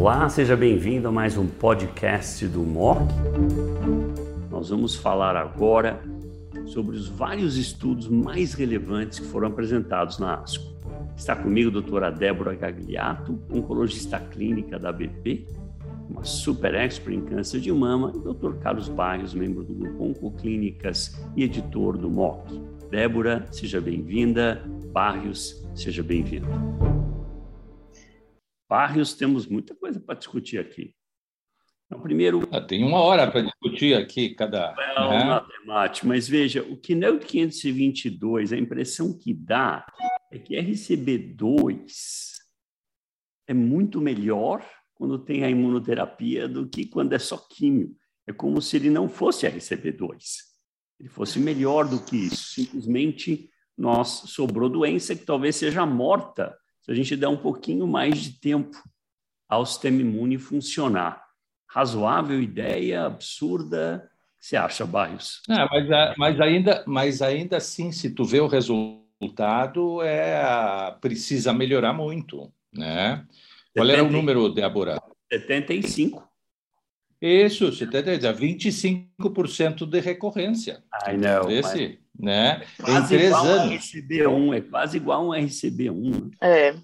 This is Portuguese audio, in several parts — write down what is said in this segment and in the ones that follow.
Olá, seja bem-vindo a mais um podcast do MOC. Nós vamos falar agora sobre os vários estudos mais relevantes que foram apresentados na ASCO. Está comigo a doutora Débora Gagliato, oncologista clínica da BP, uma super expert em câncer de mama, e o doutor Carlos Barrios, membro do grupo Oncoclínicas e editor do MOC. Débora, seja bem-vinda. Barrios, seja bem-vindo. Barrios, temos muita coisa para discutir aqui. Então, primeiro. Ah, tem uma hora para discutir aqui cada. Não, né? matemática, mas veja, o Keynote 522, a impressão que dá é que RCB2 é muito melhor quando tem a imunoterapia do que quando é só químio. É como se ele não fosse RCB2. Ele fosse melhor do que isso. Simplesmente nós sobrou doença que talvez seja morta se a gente der um pouquinho mais de tempo ao sistema imune funcionar. Razoável ideia, absurda. Que você acha, Barrios? Não, mas, mas, ainda, mas ainda assim, se tu vê o resultado, é, precisa melhorar muito. Né? Qual 70, era o número, Débora? 75. Isso, 70, 25% de recorrência. I know. Esse, né? É em três anos. RCB1, é quase igual um RCB1. É.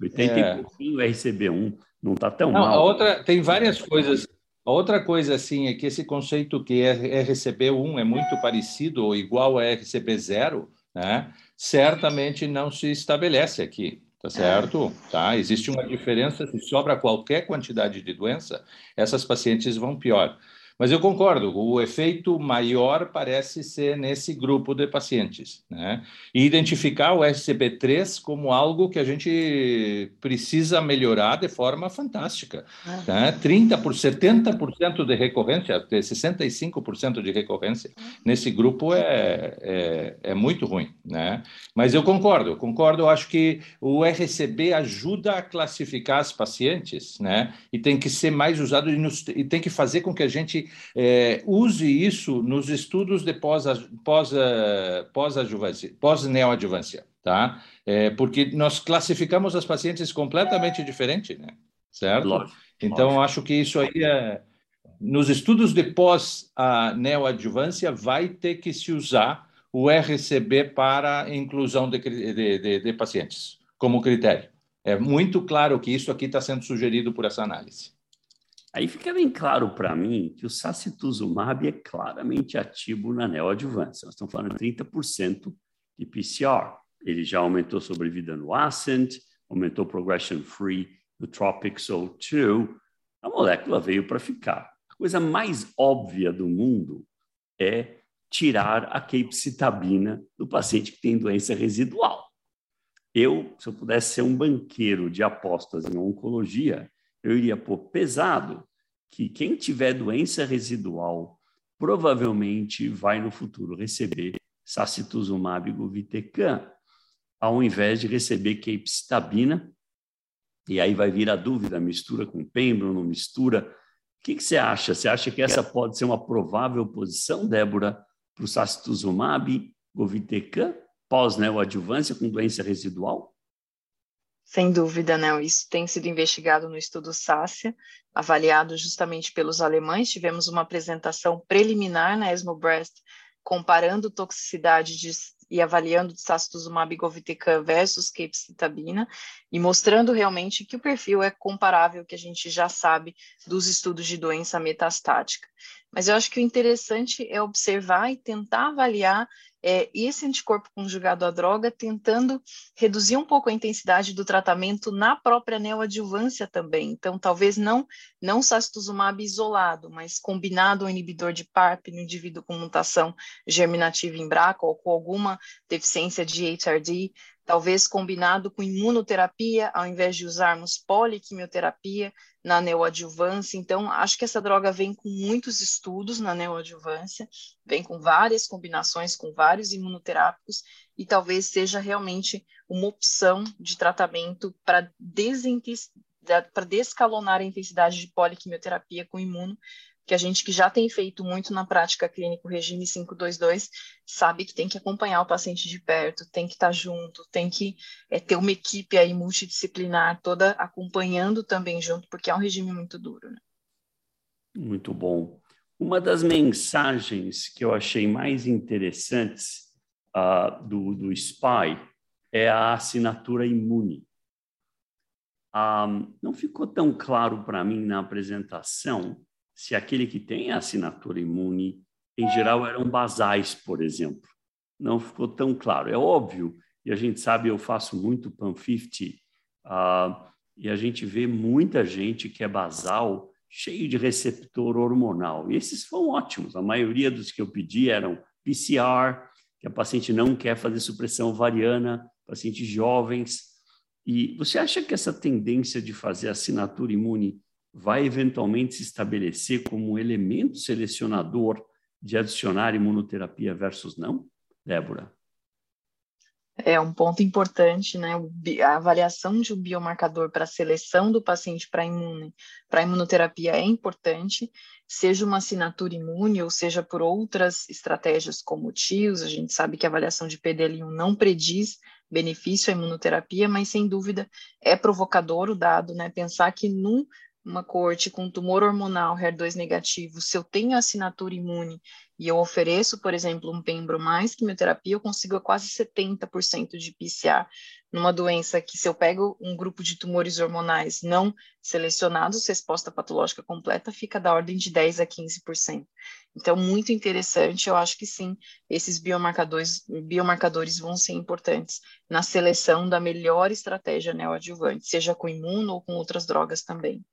80 é. e pouquinho RCB1. Não está tão Não, mal. A outra, tem várias coisas. A outra coisa, assim, é que esse conceito que é RCB1 é muito parecido ou igual a RCB0, né? certamente não se estabelece aqui tá certo? Tá? Existe uma diferença, se sobra qualquer quantidade de doença, essas pacientes vão pior. Mas eu concordo, o efeito maior parece ser nesse grupo de pacientes. Né? E identificar o SCP3 como algo que a gente precisa melhorar de forma fantástica. Né? 30%, por 70% de recorrência, 65% de recorrência nesse grupo é, é, é, muito ruim. Né? Mas eu concordo, concordo, eu acho que o RCB ajuda a classificar as pacientes né? e tem que ser mais usado e, nos, e tem que fazer com que a gente é, use isso nos estudos de pós-neoadjuvância, pós, pós tá? É, porque nós classificamos as pacientes completamente diferente, né? Certo? Lógico, então, lógico. acho que isso aí é... Nos estudos de pós-neoadjuvância, vai ter que se usar o RCB para inclusão de, de, de, de pacientes, como critério. É muito claro que isso aqui está sendo sugerido por essa análise. Aí fica bem claro para mim que o sacituzumab é claramente ativo na neoadjuvância. Nós estamos falando de 30% de PCR. Ele já aumentou sobrevida no Ascent, aumentou progression free no TROPiCS-02. A molécula veio para ficar. A coisa mais óbvia do mundo é tirar a capecitabina do paciente que tem doença residual. Eu, se eu pudesse ser um banqueiro de apostas em oncologia, eu iria pôr pesado que quem tiver doença residual provavelmente vai no futuro receber sacituzumab govitecan, ao invés de receber capecitabina. E aí vai vir a dúvida, mistura com pembro, não mistura? O que, que você acha? Você acha que essa pode ser uma provável posição, Débora, para o sacituzumab govitecan pós-neoadjuvância com doença residual? Sem dúvida, né? Isso tem sido investigado no estudo SACIA, avaliado justamente pelos alemães. Tivemos uma apresentação preliminar na ESMO Breast, comparando toxicidade de, e avaliando sacituzumab govitecan versus capecitabina e mostrando realmente que o perfil é comparável que a gente já sabe dos estudos de doença metastática. Mas eu acho que o interessante é observar e tentar avaliar é, esse anticorpo conjugado à droga, tentando reduzir um pouco a intensidade do tratamento na própria neoadjuvância também. Então, talvez não não sacituzumab isolado, mas combinado ao inibidor de PARP no indivíduo com mutação germinativa em BRCA ou com alguma deficiência de HRD, talvez combinado com imunoterapia, ao invés de usarmos poliquimioterapia na neoadjuvância. Então, acho que essa droga vem com muitos estudos na neoadjuvância, vem com várias combinações com vários imunoterápicos e talvez seja realmente uma opção de tratamento para desescalonar a intensidade de poliquimioterapia com imuno, que a gente que já tem feito muito na prática clínica o regime 522 sabe que tem que acompanhar o paciente de perto, tem que estar junto, tem que é, ter uma equipe aí multidisciplinar toda acompanhando também junto, porque é um regime muito duro. Né? Muito bom. Uma das mensagens que eu achei mais interessantes uh, do, do SPY é a assinatura imune. Um, não ficou tão claro para mim na apresentação se aquele que tem a assinatura imune, em geral, eram basais, por exemplo. Não ficou tão claro. É óbvio, e a gente sabe, eu faço muito PAN50, uh, e a gente vê muita gente que é basal, cheio de receptor hormonal. E esses foram ótimos. A maioria dos que eu pedi eram PCR, que a paciente não quer fazer supressão ovariana, pacientes jovens. E você acha que essa tendência de fazer assinatura imune vai eventualmente se estabelecer como um elemento selecionador de adicionar imunoterapia versus não? Débora? É um ponto importante, né? A avaliação de um biomarcador para a seleção do paciente para imune, para imunoterapia é importante, seja uma assinatura imune ou seja por outras estratégias como TIOS, a gente sabe que a avaliação de PDL1 não prediz benefício à imunoterapia, mas sem dúvida é provocador o dado, né? Pensar que num uma corte com tumor hormonal HER2 negativo, se eu tenho assinatura imune e eu ofereço, por exemplo, um pembro mais quimioterapia, eu consigo quase 70% de PCA numa doença que se eu pego um grupo de tumores hormonais não selecionados, resposta patológica completa fica da ordem de 10 a 15%. Então, muito interessante, eu acho que sim, esses biomarcadores, biomarcadores vão ser importantes na seleção da melhor estratégia neoadjuvante, seja com imuno ou com outras drogas também.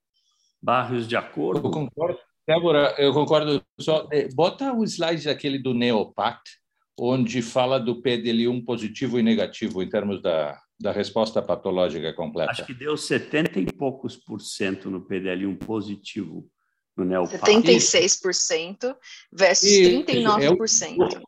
Barrios de acordo? Eu concordo. Débora, eu concordo. Só, é, bota o slide aquele do Neopact, onde fala do PDL1 positivo e negativo em termos da, da resposta patológica completa. Acho que deu 70 e poucos por cento no PDL1 positivo no Neopact. 76% versus Isso, 39%.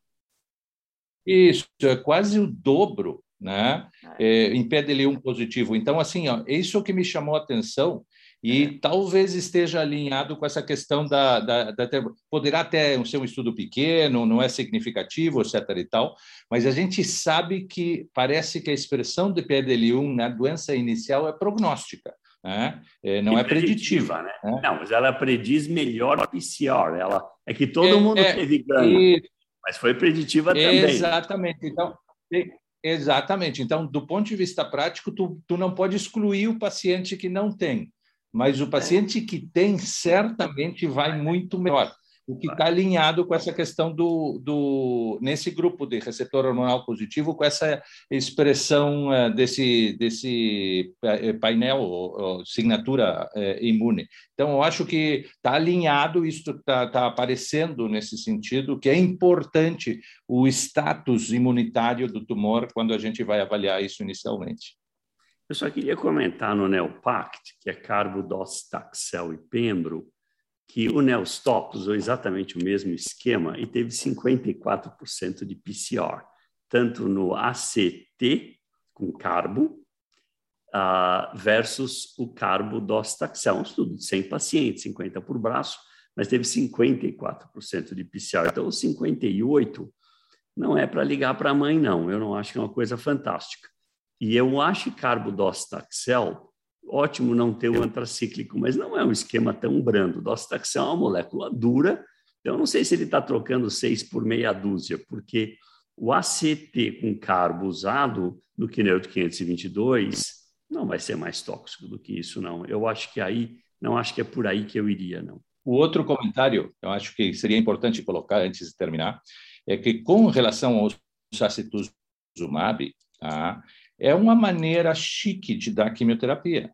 É Isso, é quase o dobro né? É. É, em PDL1 positivo. Então, assim, ó, isso que me chamou a atenção e é. talvez esteja alinhado com essa questão da, da, da, Poderá até ser um estudo pequeno, não é significativo, etc. e tal, mas a gente sabe que parece que a expressão de PDL1 na doença inicial é prognóstica. Né? É, não e é preditiva. né? né? Não, mas ela prediz melhor a PCR. Ela, é que todo é, mundo é, teve ganho, e... mas foi preditiva também. Exatamente. Então, exatamente. Então, do ponto de vista prático, tu, tu não pode excluir o paciente que não tem mas o paciente que tem certamente vai muito melhor. O que está alinhado com essa questão do, do nesse grupo de receptor hormonal positivo, com essa expressão eh, desse, desse eh, painel, ou, assinatura eh, imune. Então, eu acho que está alinhado, isso está tá aparecendo nesse sentido, que é importante o status imunitário do tumor quando a gente vai avaliar isso inicialmente. Eu só queria comentar no Neopact, que é carbodostaxel e pembro, que o Neostop usou exatamente o mesmo esquema e teve 54% de PCR, tanto no ACT com carbo uh, versus o carbodostaxel, um estudo de 100 pacientes, 50 por braço, mas teve 54% de PCR. Então, os 58 não é para ligar para a mãe, não. Eu não acho que é uma coisa fantástica. E eu acho carbodostaxel, ótimo não ter o antracíclico, mas não é um esquema tão brando. Dostaxel é uma molécula dura, então não sei se ele está trocando seis por meia dúzia, porque o ACT com carbo usado no Kinect 522 não vai ser mais tóxico do que isso, não. Eu acho que aí, não acho que é por aí que eu iria, não. O outro comentário, eu acho que seria importante colocar antes de terminar, é que com relação ao sacituzumab, tá? É uma maneira chique de dar quimioterapia,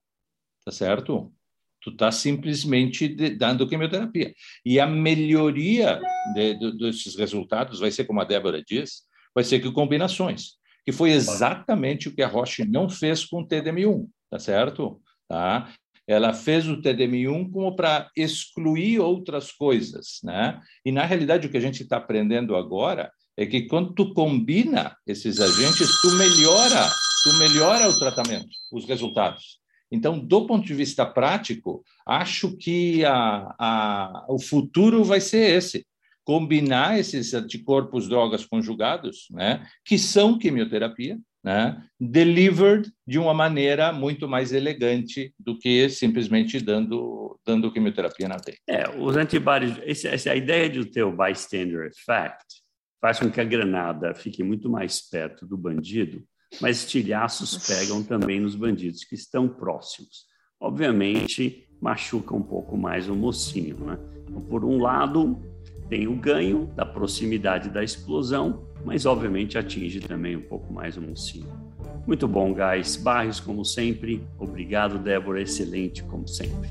tá certo? Tu está simplesmente de, dando quimioterapia. E a melhoria de, de, desses resultados vai ser, como a Débora diz, vai ser que combinações, que foi exatamente o que a Roche não fez com o TDM1, tá certo? Tá? Ela fez o TDM1 como para excluir outras coisas, né? E na realidade o que a gente está aprendendo agora é que quando tu combina esses agentes, tu melhora tu melhora o tratamento, os resultados. Então, do ponto de vista prático, acho que a, a, o futuro vai ser esse: combinar esses anticorpos drogas conjugados, né, que são quimioterapia, né, delivered de uma maneira muito mais elegante do que simplesmente dando, dando quimioterapia na veia. É, os antibodies, essa, a ideia de ter o bystander effect faz com que a granada fique muito mais perto do bandido, mas estilhaços pegam também nos bandidos que estão próximos. Obviamente, machuca um pouco mais o mocinho. Né? Então, por um lado, tem o ganho da proximidade da explosão, mas obviamente atinge também um pouco mais o mocinho. Muito bom, guys. Barros, como sempre. Obrigado, Débora. Excelente, como sempre.